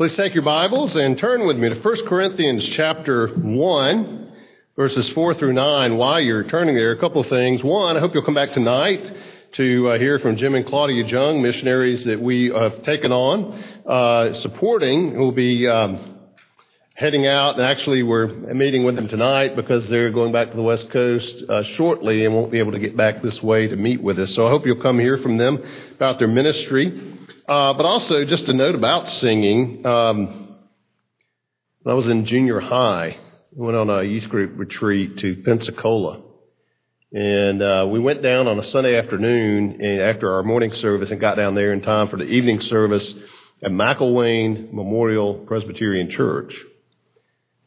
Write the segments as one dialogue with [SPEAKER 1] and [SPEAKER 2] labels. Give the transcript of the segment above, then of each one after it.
[SPEAKER 1] Please take your Bibles and turn with me to 1 Corinthians chapter 1, verses 4 through 9. While you're turning there, a couple of things. One, I hope you'll come back tonight to uh, hear from Jim and Claudia Jung, missionaries that we have taken on, uh, supporting, who will be um, heading out. And actually, we're meeting with them tonight because they're going back to the West Coast uh, shortly and won't be able to get back this way to meet with us. So I hope you'll come hear from them about their ministry. Uh, but also, just a note about singing. Um, I was in junior high, I went on a youth group retreat to Pensacola. And uh, we went down on a Sunday afternoon after our morning service and got down there in time for the evening service at McIlwain Memorial Presbyterian Church.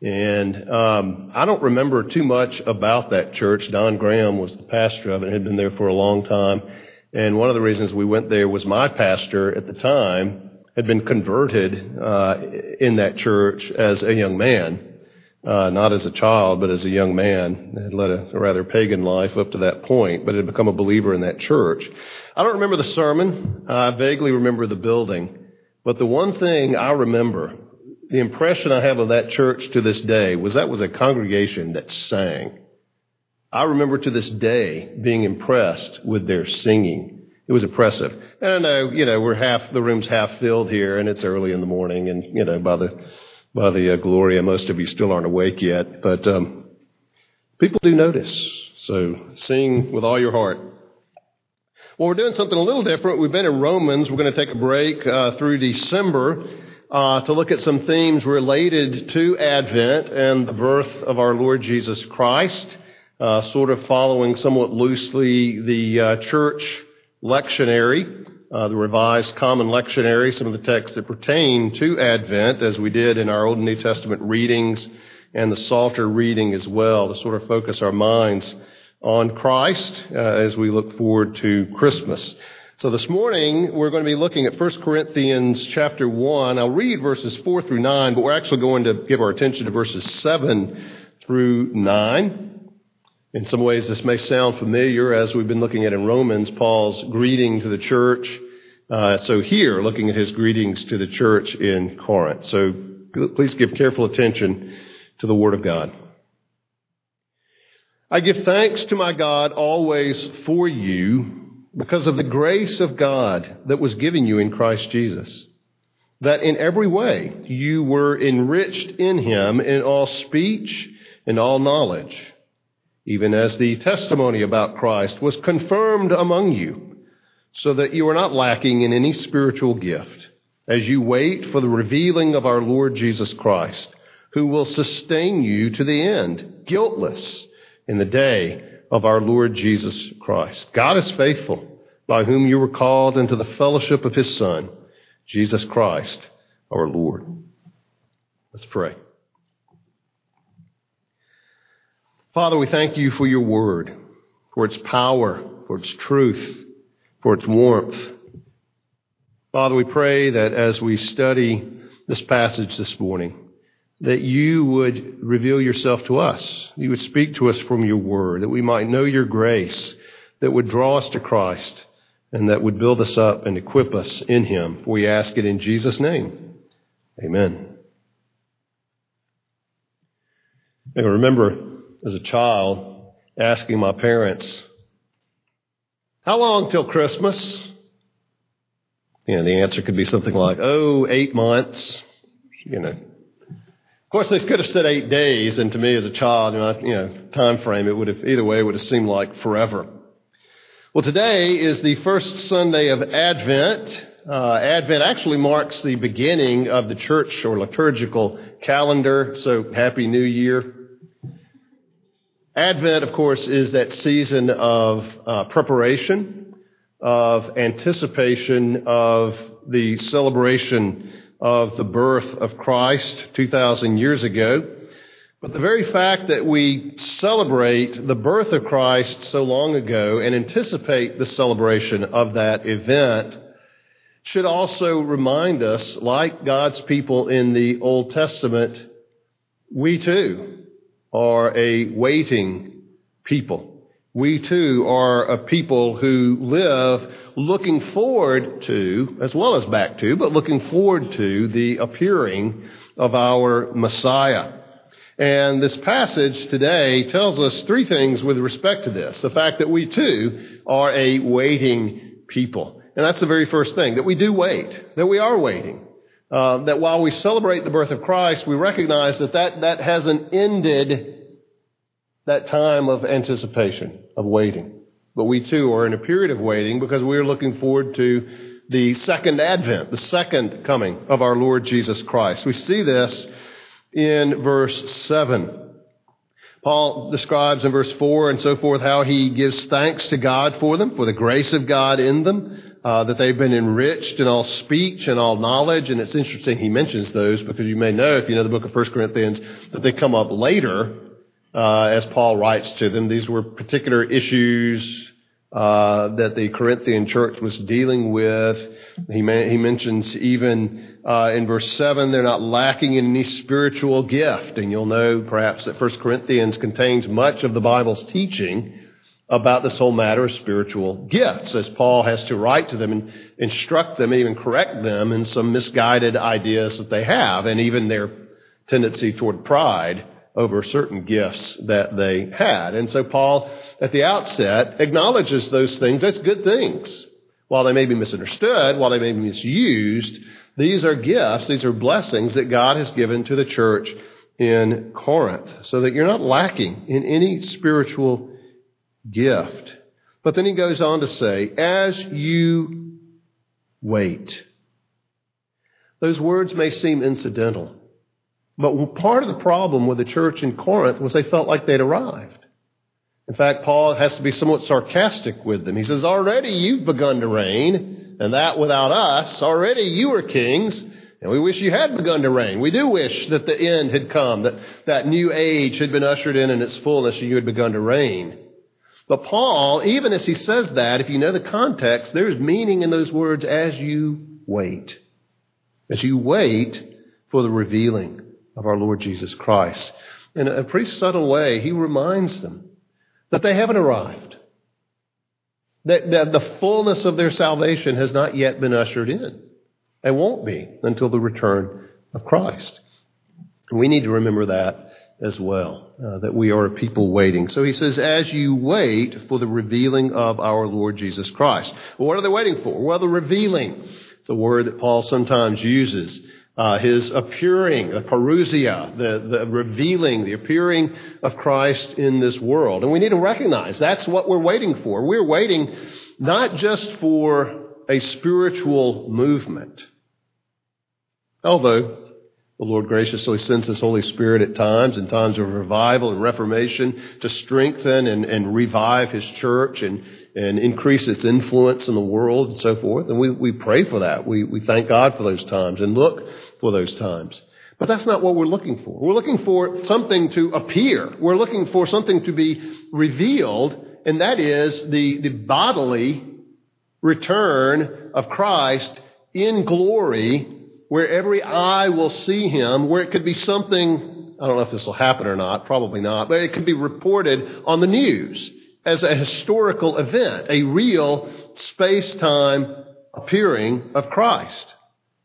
[SPEAKER 1] And um, I don't remember too much about that church. Don Graham was the pastor of it, had been there for a long time. And one of the reasons we went there was my pastor at the time had been converted uh, in that church as a young man, uh, not as a child, but as a young man. Had led a, a rather pagan life up to that point, but had become a believer in that church. I don't remember the sermon. I vaguely remember the building. But the one thing I remember, the impression I have of that church to this day, was that was a congregation that sang. I remember to this day being impressed with their singing. It was impressive. And I know, you know, we're half, the room's half filled here and it's early in the morning and, you know, by the, by the uh, Gloria, most of you still aren't awake yet, but, um, people do notice. So sing with all your heart. Well, we're doing something a little different. We've been in Romans. We're going to take a break uh, through December uh, to look at some themes related to Advent and the birth of our Lord Jesus Christ uh, sort of following somewhat loosely the uh, church lectionary, uh, the revised common lectionary, some of the texts that pertain to Advent, as we did in our Old and New Testament readings and the Psalter reading as well, to sort of focus our minds on Christ uh, as we look forward to Christmas. So this morning we're going to be looking at 1 Corinthians chapter 1. I'll read verses 4 through 9, but we're actually going to give our attention to verses 7 through 9. In some ways, this may sound familiar as we've been looking at in Romans, Paul's greeting to the church. Uh, so here, looking at his greetings to the church in Corinth. So please give careful attention to the Word of God. I give thanks to my God always for you because of the grace of God that was given you in Christ Jesus, that in every way you were enriched in him in all speech and all knowledge even as the testimony about Christ was confirmed among you, so that you are not lacking in any spiritual gift, as you wait for the revealing of our Lord Jesus Christ, who will sustain you to the end, guiltless in the day of our Lord Jesus Christ. God is faithful, by whom you were called into the fellowship of his Son, Jesus Christ, our Lord. Let's pray. Father, we thank you for your word, for its power, for its truth, for its warmth. Father, we pray that as we study this passage this morning, that you would reveal yourself to us. You would speak to us from your word, that we might know your grace, that would draw us to Christ, and that would build us up and equip us in him. We ask it in Jesus' name. Amen. And remember, as a child asking my parents, How long till Christmas? You know, the answer could be something like, Oh, eight months. You know. Of course, they could have said eight days, and to me as a child, you know, you know time frame, it would have, either way, it would have seemed like forever. Well, today is the first Sunday of Advent. Uh, Advent actually marks the beginning of the church or liturgical calendar, so Happy New Year. Advent, of course, is that season of uh, preparation, of anticipation of the celebration of the birth of Christ 2,000 years ago. But the very fact that we celebrate the birth of Christ so long ago and anticipate the celebration of that event should also remind us, like God's people in the Old Testament, we too are a waiting people. We too are a people who live looking forward to, as well as back to, but looking forward to the appearing of our Messiah. And this passage today tells us three things with respect to this. The fact that we too are a waiting people. And that's the very first thing, that we do wait, that we are waiting. Uh, that while we celebrate the birth of Christ, we recognize that, that that hasn't ended that time of anticipation, of waiting. But we too are in a period of waiting because we are looking forward to the second advent, the second coming of our Lord Jesus Christ. We see this in verse 7. Paul describes in verse 4 and so forth how he gives thanks to God for them, for the grace of God in them, uh, that they've been enriched in all speech and all knowledge. And it's interesting he mentions those because you may know, if you know the book of 1 Corinthians, that they come up later uh, as Paul writes to them. These were particular issues uh, that the Corinthian church was dealing with. He, he mentions even uh, in verse 7 they're not lacking in any spiritual gift. And you'll know perhaps that 1 Corinthians contains much of the Bible's teaching about this whole matter of spiritual gifts, as Paul has to write to them and instruct them, even correct them in some misguided ideas that they have, and even their tendency toward pride over certain gifts that they had. And so Paul, at the outset, acknowledges those things as good things. While they may be misunderstood, while they may be misused, these are gifts, these are blessings that God has given to the church in Corinth, so that you're not lacking in any spiritual gift. But then he goes on to say, as you wait. Those words may seem incidental, but part of the problem with the church in Corinth was they felt like they'd arrived. In fact, Paul has to be somewhat sarcastic with them. He says, Already you've begun to reign, and that without us. Already you are kings, and we wish you had begun to reign. We do wish that the end had come, that that new age had been ushered in in its fullness, and you had begun to reign. But Paul, even as he says that, if you know the context, there is meaning in those words as you wait. As you wait for the revealing of our Lord Jesus Christ. In a pretty subtle way, he reminds them that they haven't arrived. That, that the fullness of their salvation has not yet been ushered in. and won't be until the return of Christ. We need to remember that as well, uh, that we are a people waiting. So he says, as you wait for the revealing of our Lord Jesus Christ. Well, what are they waiting for? Well, the revealing. It's a word that Paul sometimes uses uh, his appearing, the parousia, the, the revealing, the appearing of Christ in this world. And we need to recognize that's what we're waiting for. We're waiting not just for a spiritual movement, although the Lord graciously sends His Holy Spirit at times, in times of revival and reformation, to strengthen and, and revive His church and, and increase its influence in the world and so forth. And we, we pray for that. We, we thank God for those times and look for those times. But that's not what we're looking for. We're looking for something to appear. We're looking for something to be revealed, and that is the, the bodily return of Christ in glory, where every eye will see him, where it could be something, I don't know if this will happen or not, probably not, but it could be reported on the news as a historical event, a real space time appearing of Christ.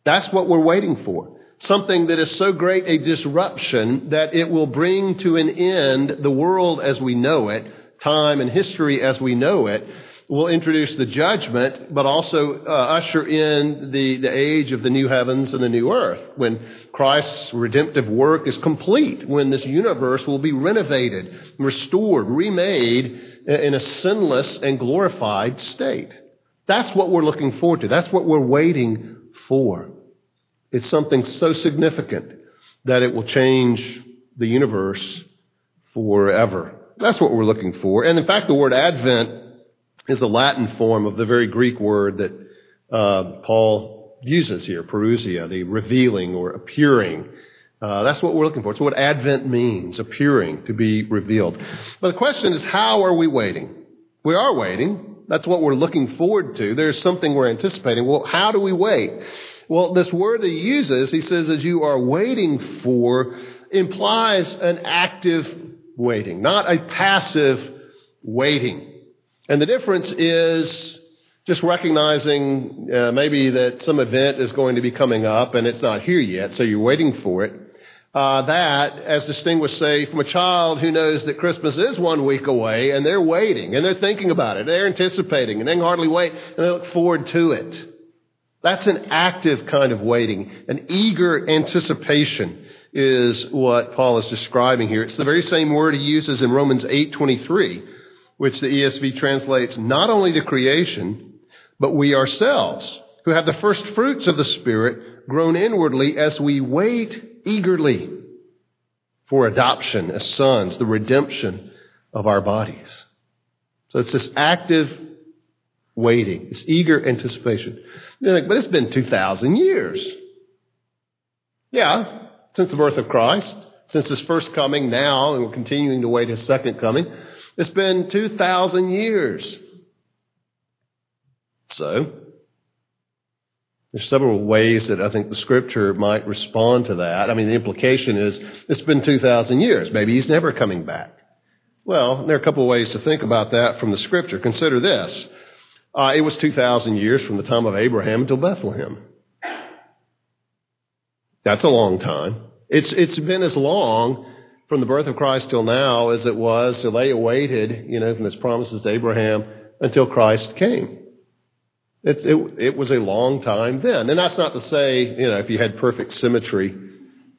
[SPEAKER 1] That's what we're waiting for. Something that is so great a disruption that it will bring to an end the world as we know it, time and history as we know it, will introduce the judgment, but also uh, usher in the, the age of the new heavens and the new earth, when Christ's redemptive work is complete, when this universe will be renovated, restored, remade in a sinless and glorified state. That's what we're looking forward to. That's what we're waiting for. It's something so significant that it will change the universe forever. That's what we're looking for. And in fact, the word Advent is a Latin form of the very Greek word that uh, Paul uses here, parousia, the revealing or appearing. Uh, that's what we're looking for. It's what Advent means, appearing, to be revealed. But the question is, how are we waiting? We are waiting. That's what we're looking forward to. There's something we're anticipating. Well, how do we wait? Well, this word that he uses, he says, as you are waiting for, implies an active waiting, not a passive waiting. And the difference is just recognizing uh, maybe that some event is going to be coming up and it's not here yet, so you're waiting for it. Uh, that, as distinguished, say, from a child who knows that Christmas is one week away and they're waiting and they're thinking about it, they're anticipating and they can hardly wait and they look forward to it. That's an active kind of waiting, an eager anticipation is what Paul is describing here. It's the very same word he uses in Romans 8:23, which the ESV translates not only the creation, but we ourselves, who have the first fruits of the Spirit, groan inwardly as we wait eagerly for adoption as sons, the redemption of our bodies. So it's this active waiting, this eager anticipation. Like, but it's been 2,000 years. Yeah, since the birth of Christ, since his first coming now, and we're continuing to wait his second coming. It's been 2,000 years. So, there's several ways that I think the scripture might respond to that. I mean, the implication is it's been 2,000 years. Maybe he's never coming back. Well, there are a couple of ways to think about that from the scripture. Consider this. Uh, it was 2,000 years from the time of Abraham until Bethlehem. That's a long time. It's, it's been as long from the birth of Christ till now as it was till they awaited, you know, from his promises to Abraham until Christ came. It's, it, it was a long time then. And that's not to say, you know, if you had perfect symmetry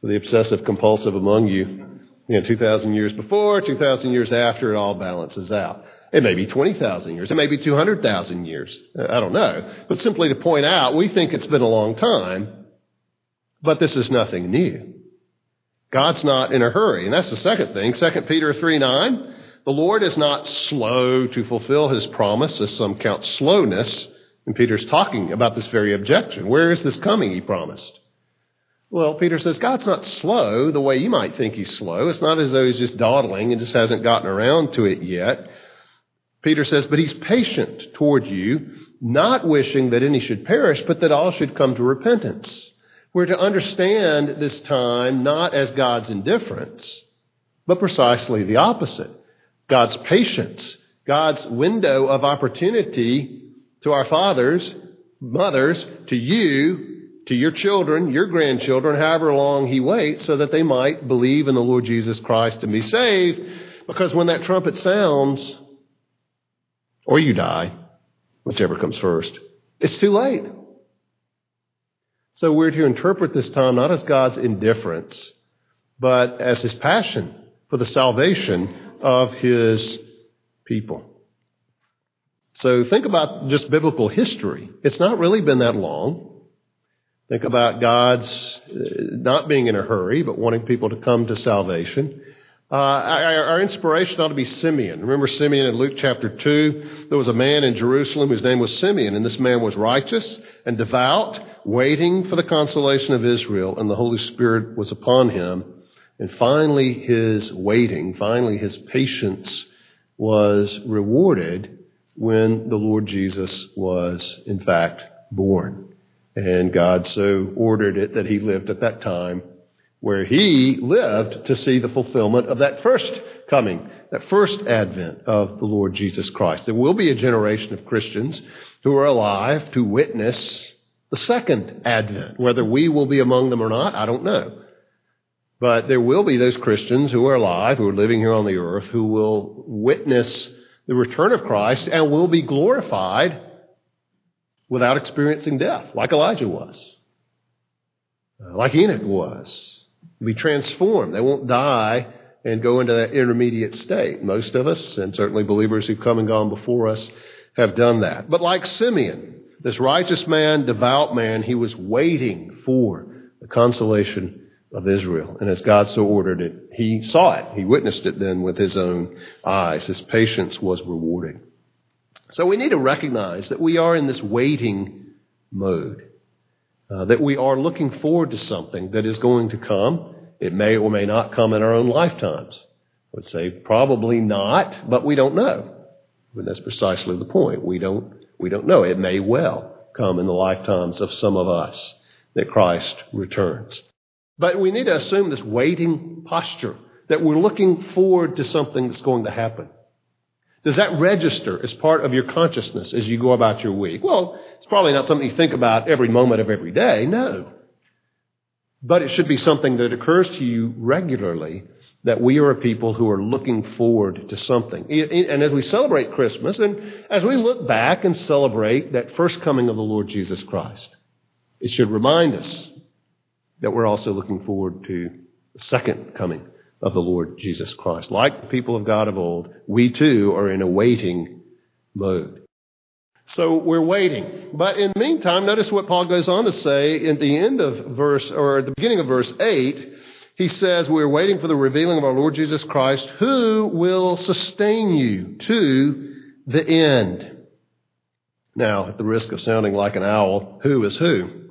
[SPEAKER 1] for the obsessive compulsive among you, you know, 2,000 years before, 2,000 years after, it all balances out. It may be 20,000 years. It may be 200,000 years. I don't know. But simply to point out, we think it's been a long time, but this is nothing new. God's not in a hurry. And that's the second thing. 2 Peter 3 9. The Lord is not slow to fulfill his promise, as some count slowness. And Peter's talking about this very objection. Where is this coming, he promised? Well, Peter says God's not slow the way you might think he's slow. It's not as though he's just dawdling and just hasn't gotten around to it yet. Peter says, but he's patient toward you, not wishing that any should perish, but that all should come to repentance. We're to understand this time not as God's indifference, but precisely the opposite. God's patience, God's window of opportunity to our fathers, mothers, to you, to your children, your grandchildren, however long He waits, so that they might believe in the Lord Jesus Christ and be saved. Because when that trumpet sounds, or you die, whichever comes first, it's too late. So we're to interpret this time not as God's indifference, but as his passion for the salvation of his people. So think about just biblical history. It's not really been that long. Think about God's uh, not being in a hurry, but wanting people to come to salvation. Uh, our, our, inspiration ought to be Simeon. Remember Simeon in Luke chapter 2? There was a man in Jerusalem whose name was Simeon, and this man was righteous and devout, waiting for the consolation of Israel, and the Holy Spirit was upon him. And finally, his waiting, finally, his patience was rewarded when the Lord Jesus was, in fact, born. And God so ordered it that he lived at that time where he lived to see the fulfillment of that first coming, that first advent of the Lord Jesus Christ. There will be a generation of Christians who are alive to witness the second advent. Whether we will be among them or not, I don't know. But there will be those Christians who are alive, who are living here on the earth, who will witness the return of Christ and will be glorified without experiencing death, like Elijah was, like Enoch was be transformed. They won't die and go into that intermediate state. Most of us, and certainly believers who've come and gone before us, have done that. But like Simeon, this righteous man, devout man, he was waiting for the consolation of Israel. And as God so ordered it, he saw it. He witnessed it then with his own eyes. His patience was rewarding. So we need to recognize that we are in this waiting mode. Uh, that we are looking forward to something that is going to come. It may or may not come in our own lifetimes. I would say probably not, but we don't know. But that's precisely the point. We don't, we don't know. It may well come in the lifetimes of some of us that Christ returns. But we need to assume this waiting posture that we're looking forward to something that's going to happen. Does that register as part of your consciousness as you go about your week? Well, it's probably not something you think about every moment of every day, no. But it should be something that occurs to you regularly that we are a people who are looking forward to something. And as we celebrate Christmas, and as we look back and celebrate that first coming of the Lord Jesus Christ, it should remind us that we're also looking forward to the second coming of the Lord Jesus Christ. Like the people of God of old, we too are in a waiting mode. So we're waiting. But in the meantime, notice what Paul goes on to say in the end of verse, or at the beginning of verse 8. He says, We're waiting for the revealing of our Lord Jesus Christ, who will sustain you to the end. Now, at the risk of sounding like an owl, who is who?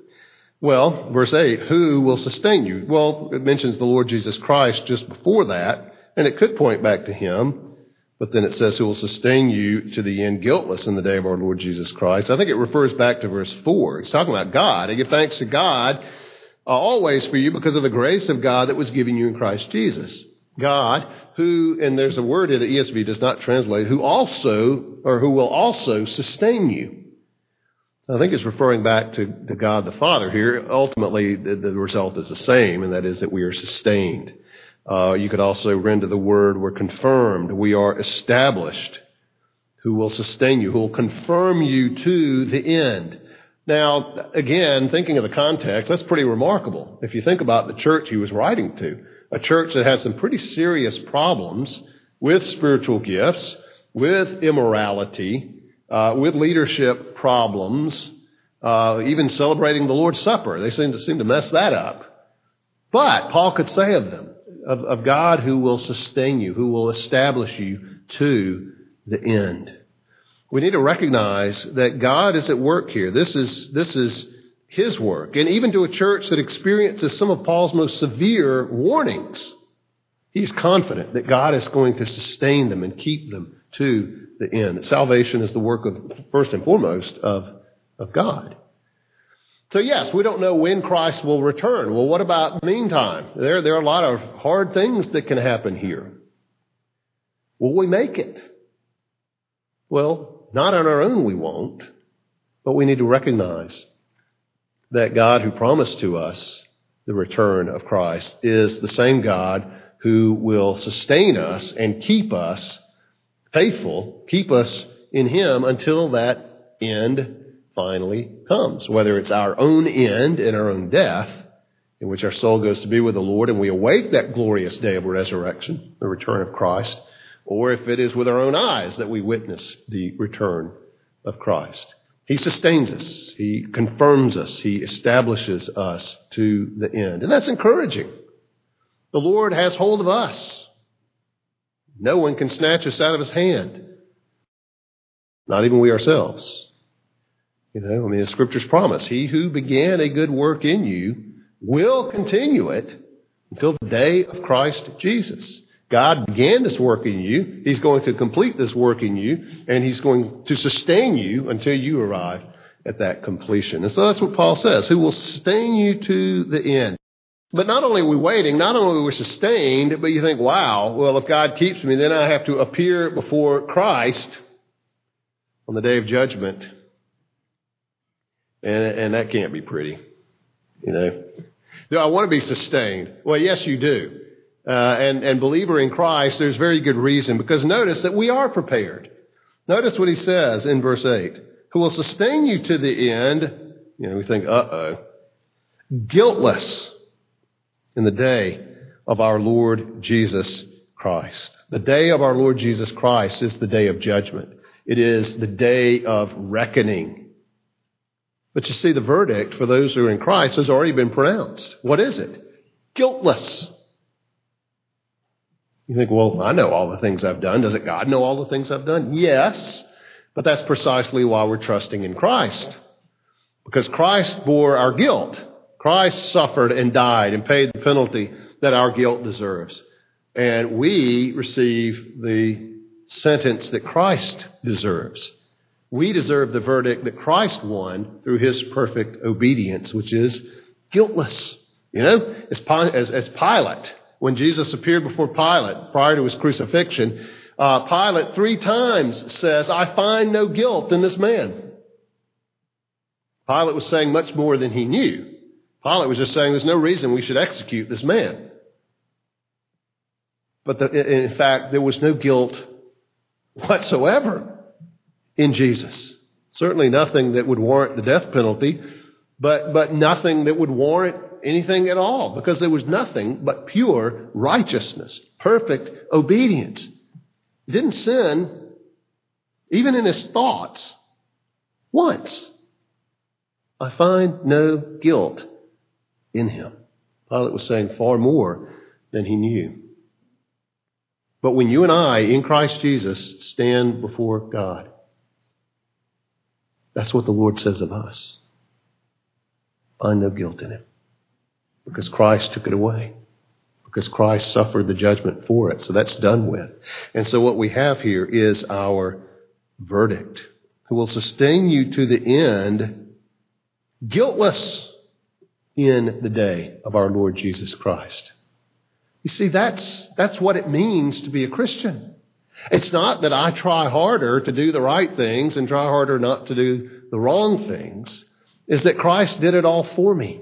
[SPEAKER 1] Well, verse 8, who will sustain you? Well, it mentions the Lord Jesus Christ just before that, and it could point back to him, but then it says who will sustain you to the end guiltless in the day of our Lord Jesus Christ. I think it refers back to verse 4. It's talking about God. I give thanks to God uh, always for you because of the grace of God that was given you in Christ Jesus. God, who, and there's a word here that ESV does not translate, who also, or who will also sustain you. I think it's referring back to, to God the Father here. Ultimately, the, the, result is the same, and that is that we are sustained. Uh, you could also render the word, we're confirmed, we are established, who will sustain you, who will confirm you to the end. Now, again, thinking of the context, that's pretty remarkable. If you think about the church he was writing to, a church that had some pretty serious problems with spiritual gifts, with immorality, uh, with leadership problems, uh, even celebrating the Lord's Supper. They seem to seem to mess that up. But Paul could say of them, of, of God who will sustain you, who will establish you to the end. We need to recognize that God is at work here. This is, this is His work. And even to a church that experiences some of Paul's most severe warnings, he's confident that God is going to sustain them and keep them to the end. Salvation is the work of, first and foremost, of, of God. So yes, we don't know when Christ will return. Well, what about meantime? There, there are a lot of hard things that can happen here. Will we make it? Well, not on our own we won't, but we need to recognize that God who promised to us the return of Christ is the same God who will sustain us and keep us faithful, keep us in Him until that end finally comes. Whether it's our own end and our own death, in which our soul goes to be with the Lord and we await that glorious day of resurrection, the return of Christ, or if it is with our own eyes that we witness the return of Christ. He sustains us. He confirms us. He establishes us to the end. And that's encouraging. The Lord has hold of us. No one can snatch us out of his hand. Not even we ourselves. You know, I mean, the scriptures promise, he who began a good work in you will continue it until the day of Christ Jesus. God began this work in you. He's going to complete this work in you, and He's going to sustain you until you arrive at that completion. And so that's what Paul says, who will sustain you to the end. But not only are we waiting, not only are we sustained, but you think, wow, well, if God keeps me, then I have to appear before Christ on the day of judgment. And, and that can't be pretty. You know, do I want to be sustained? Well, yes, you do. Uh, and, and believer in Christ, there's very good reason because notice that we are prepared. Notice what he says in verse 8 who will sustain you to the end. You know, we think, uh oh, guiltless in the day of our Lord Jesus Christ. The day of our Lord Jesus Christ is the day of judgment. It is the day of reckoning. But you see, the verdict for those who are in Christ has already been pronounced. What is it? Guiltless. You think, well, I know all the things I've done. Doesn't God know all the things I've done? Yes, but that's precisely why we're trusting in Christ. Because Christ bore our guilt. Christ suffered and died and paid the penalty that our guilt deserves. And we receive the sentence that Christ deserves. We deserve the verdict that Christ won through his perfect obedience, which is guiltless. You know, as, as, as Pilate, when Jesus appeared before Pilate prior to his crucifixion, uh, Pilate three times says, I find no guilt in this man. Pilate was saying much more than he knew. Pilate was just saying, There's no reason we should execute this man. But the, in fact, there was no guilt whatsoever in Jesus. Certainly nothing that would warrant the death penalty, but, but nothing that would warrant anything at all, because there was nothing but pure righteousness, perfect obedience. He didn't sin, even in his thoughts, once. I find no guilt in him. Pilate was saying far more than he knew. But when you and I, in Christ Jesus, stand before God, that's what the Lord says of us. Find no guilt in him. Because Christ took it away. Because Christ suffered the judgment for it. So that's done with. And so what we have here is our verdict. Who will sustain you to the end, guiltless in the day of our Lord Jesus Christ. You see, that's, that's what it means to be a Christian. It's not that I try harder to do the right things and try harder not to do the wrong things. Is that Christ did it all for me.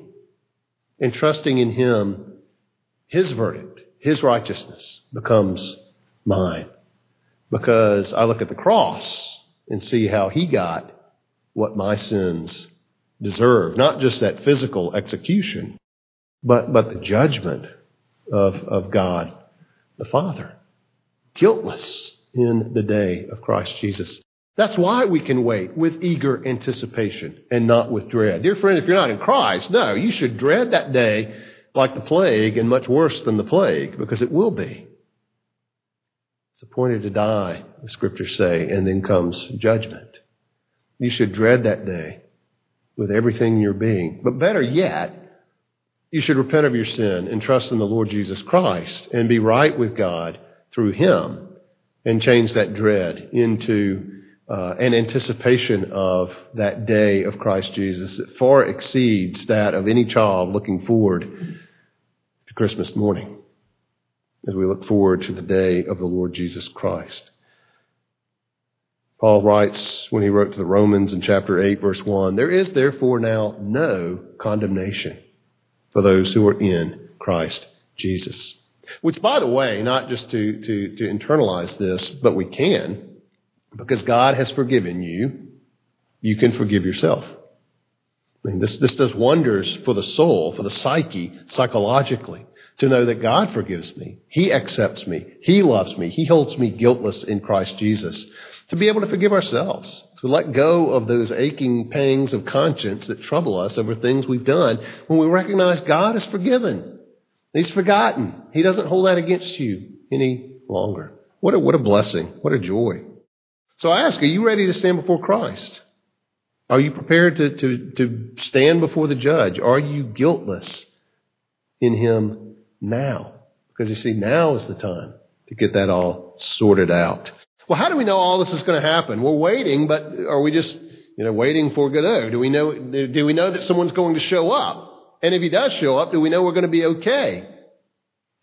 [SPEAKER 1] And trusting in Him, His verdict, His righteousness becomes mine. Because I look at the cross and see how He got what my sins deserve. Not just that physical execution, but, but the judgment of, of God the Father. Guiltless in the day of Christ Jesus. That's why we can wait with eager anticipation and not with dread. Dear friend, if you're not in Christ, no, you should dread that day like the plague and much worse than the plague because it will be. It's appointed to die, the scriptures say, and then comes judgment. You should dread that day with everything in your being. But better yet, you should repent of your sin and trust in the Lord Jesus Christ and be right with God through Him and change that dread into uh, an anticipation of that day of Christ Jesus that far exceeds that of any child looking forward to Christmas morning as we look forward to the day of the Lord Jesus Christ. Paul writes when he wrote to the Romans in chapter 8, verse 1 There is therefore now no condemnation for those who are in Christ Jesus. Which, by the way, not just to, to, to internalize this, but we can, because God has forgiven you, you can forgive yourself. I mean, this, this does wonders for the soul, for the psyche, psychologically, to know that God forgives me. He accepts me. He loves me. He holds me guiltless in Christ Jesus. To be able to forgive ourselves to let go of those aching pangs of conscience that trouble us over things we've done when we recognize God has forgiven. He's forgotten. He doesn't hold that against you any longer. What a, what a blessing. What a joy. So I ask, are you ready to stand before Christ? Are you prepared to, to, to stand before the judge? Are you guiltless in Him now? Because you see, now is the time to get that all sorted out. Well, how do we know all this is going to happen? We're waiting, but are we just, you know, waiting for Godot? Do we know, do we know that someone's going to show up? And if he does show up, do we know we're going to be okay?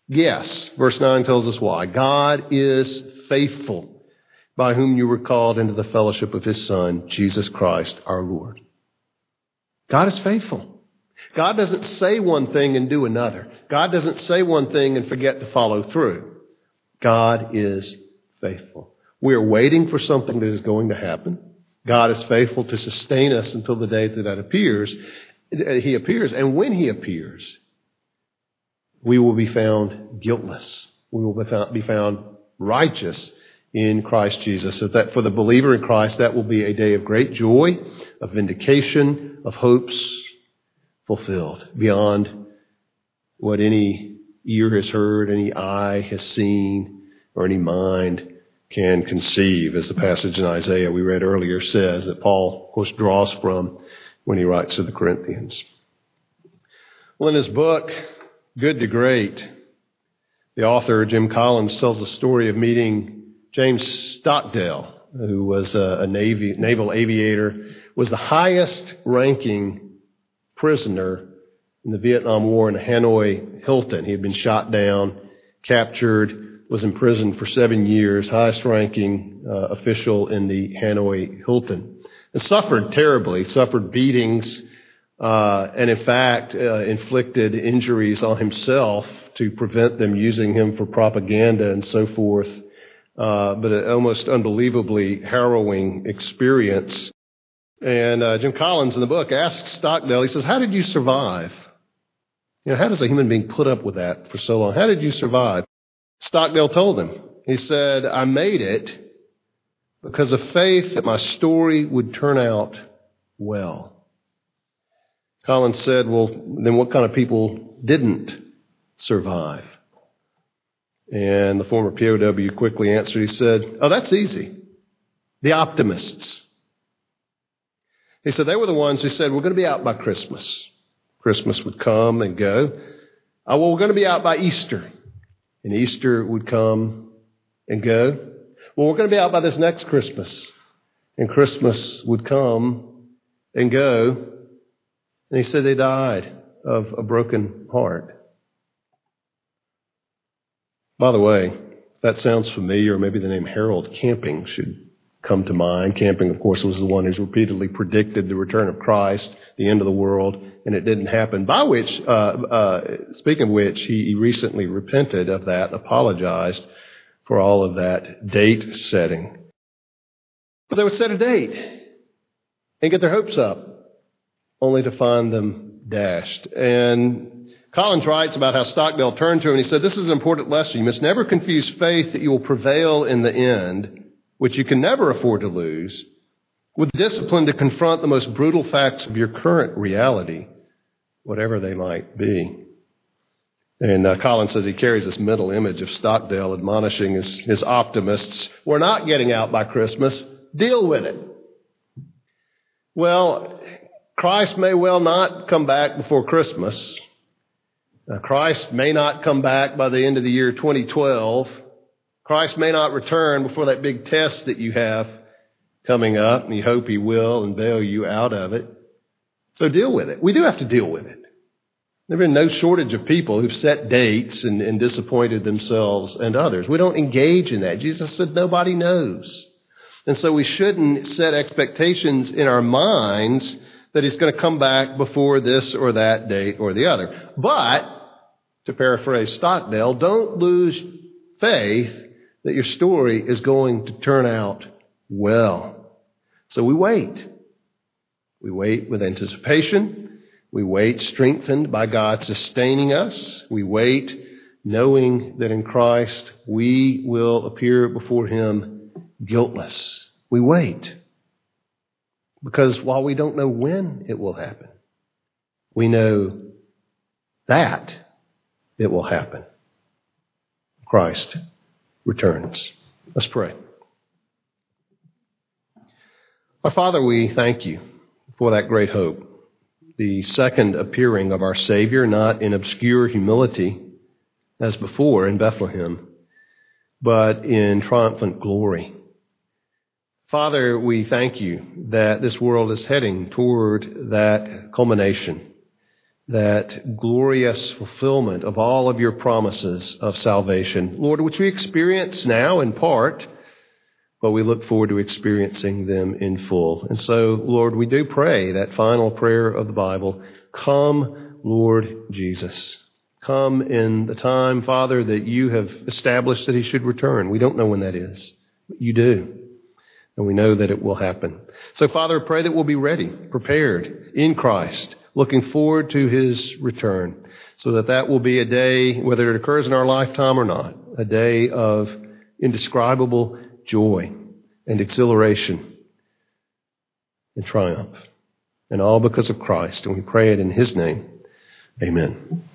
[SPEAKER 1] Yes. Verse 9 tells us why. God is faithful, by whom you were called into the fellowship of his Son, Jesus Christ our Lord. God is faithful. God doesn't say one thing and do another. God doesn't say one thing and forget to follow through. God is faithful. We are waiting for something that is going to happen. God is faithful to sustain us until the day that that appears. He appears, and when He appears, we will be found guiltless. We will be found, be found righteous in Christ Jesus. So that for the believer in Christ, that will be a day of great joy, of vindication, of hopes fulfilled beyond what any ear has heard, any eye has seen, or any mind can conceive, as the passage in Isaiah we read earlier says, that Paul, of course, draws from when he writes to the Corinthians. Well, in his book, Good to Great, the author, Jim Collins, tells the story of meeting James Stockdale, who was a, Navy, naval aviator, was the highest ranking prisoner in the Vietnam War in Hanoi Hilton. He had been shot down, captured, was imprisoned for seven years, highest ranking uh, official in the Hanoi Hilton, and suffered terribly, suffered beatings, uh, and in fact uh, inflicted injuries on himself to prevent them using him for propaganda and so forth. Uh, but an almost unbelievably harrowing experience. And uh, Jim Collins in the book asks Stockdale, he says, How did you survive? You know, how does a human being put up with that for so long? How did you survive? Stockdale told him. He said, I made it because of faith that my story would turn out well. Collins said, Well, then what kind of people didn't survive? And the former POW quickly answered, He said, Oh, that's easy. The optimists. He said, They were the ones who said, We're going to be out by Christmas. Christmas would come and go. Oh, well, we're going to be out by Easter. And Easter would come and go. Well, we're going to be out by this next Christmas. And Christmas would come and go. And he said they died of a broken heart. By the way, that sounds familiar. Maybe the name Harold Camping should come to mind. Camping, of course, was the one who's repeatedly predicted the return of Christ, the end of the world, and it didn't happen. By which, uh, uh, speaking of which, he, recently repented of that, apologized for all of that date setting. But they would set a date and get their hopes up, only to find them dashed. And Collins writes about how Stockdale turned to him and he said, This is an important lesson. You must never confuse faith that you will prevail in the end which you can never afford to lose, with discipline to confront the most brutal facts of your current reality, whatever they might be. And uh, says he carries this mental image of Stockdale admonishing his, his optimists, we're not getting out by Christmas, deal with it. Well, Christ may well not come back before Christmas. Uh, Christ may not come back by the end of the year 2012. Christ may not return before that big test that you have coming up, and you hope He will and bail you out of it. So deal with it. We do have to deal with it. There have been no shortage of people who've set dates and, and disappointed themselves and others. We don't engage in that. Jesus said nobody knows. And so we shouldn't set expectations in our minds that he's going to come back before this or that date or the other. But, to paraphrase Stockdale, don't lose faith that your story is going to turn out well. So we wait. We wait with anticipation. We wait strengthened by God sustaining us. We wait knowing that in Christ we will appear before Him guiltless. We wait. Because while we don't know when it will happen, we know that it will happen. Christ returns. Let's pray. Our Father, we thank you for that great hope. The second appearing of our Savior, not in obscure humility as before in Bethlehem, but in triumphant glory. Father, we thank you that this world is heading toward that culmination that glorious fulfillment of all of your promises of salvation, Lord, which we experience now in part, but we look forward to experiencing them in full. And so, Lord, we do pray that final prayer of the Bible Come, Lord Jesus. Come in the time, Father, that you have established that he should return. We don't know when that is, but you do. And we know that it will happen. So, Father, pray that we'll be ready, prepared in Christ looking forward to his return so that that will be a day, whether it occurs in our lifetime or not, a day of indescribable joy and exhilaration and triumph. And all because of Christ. And we pray it in his name. Amen.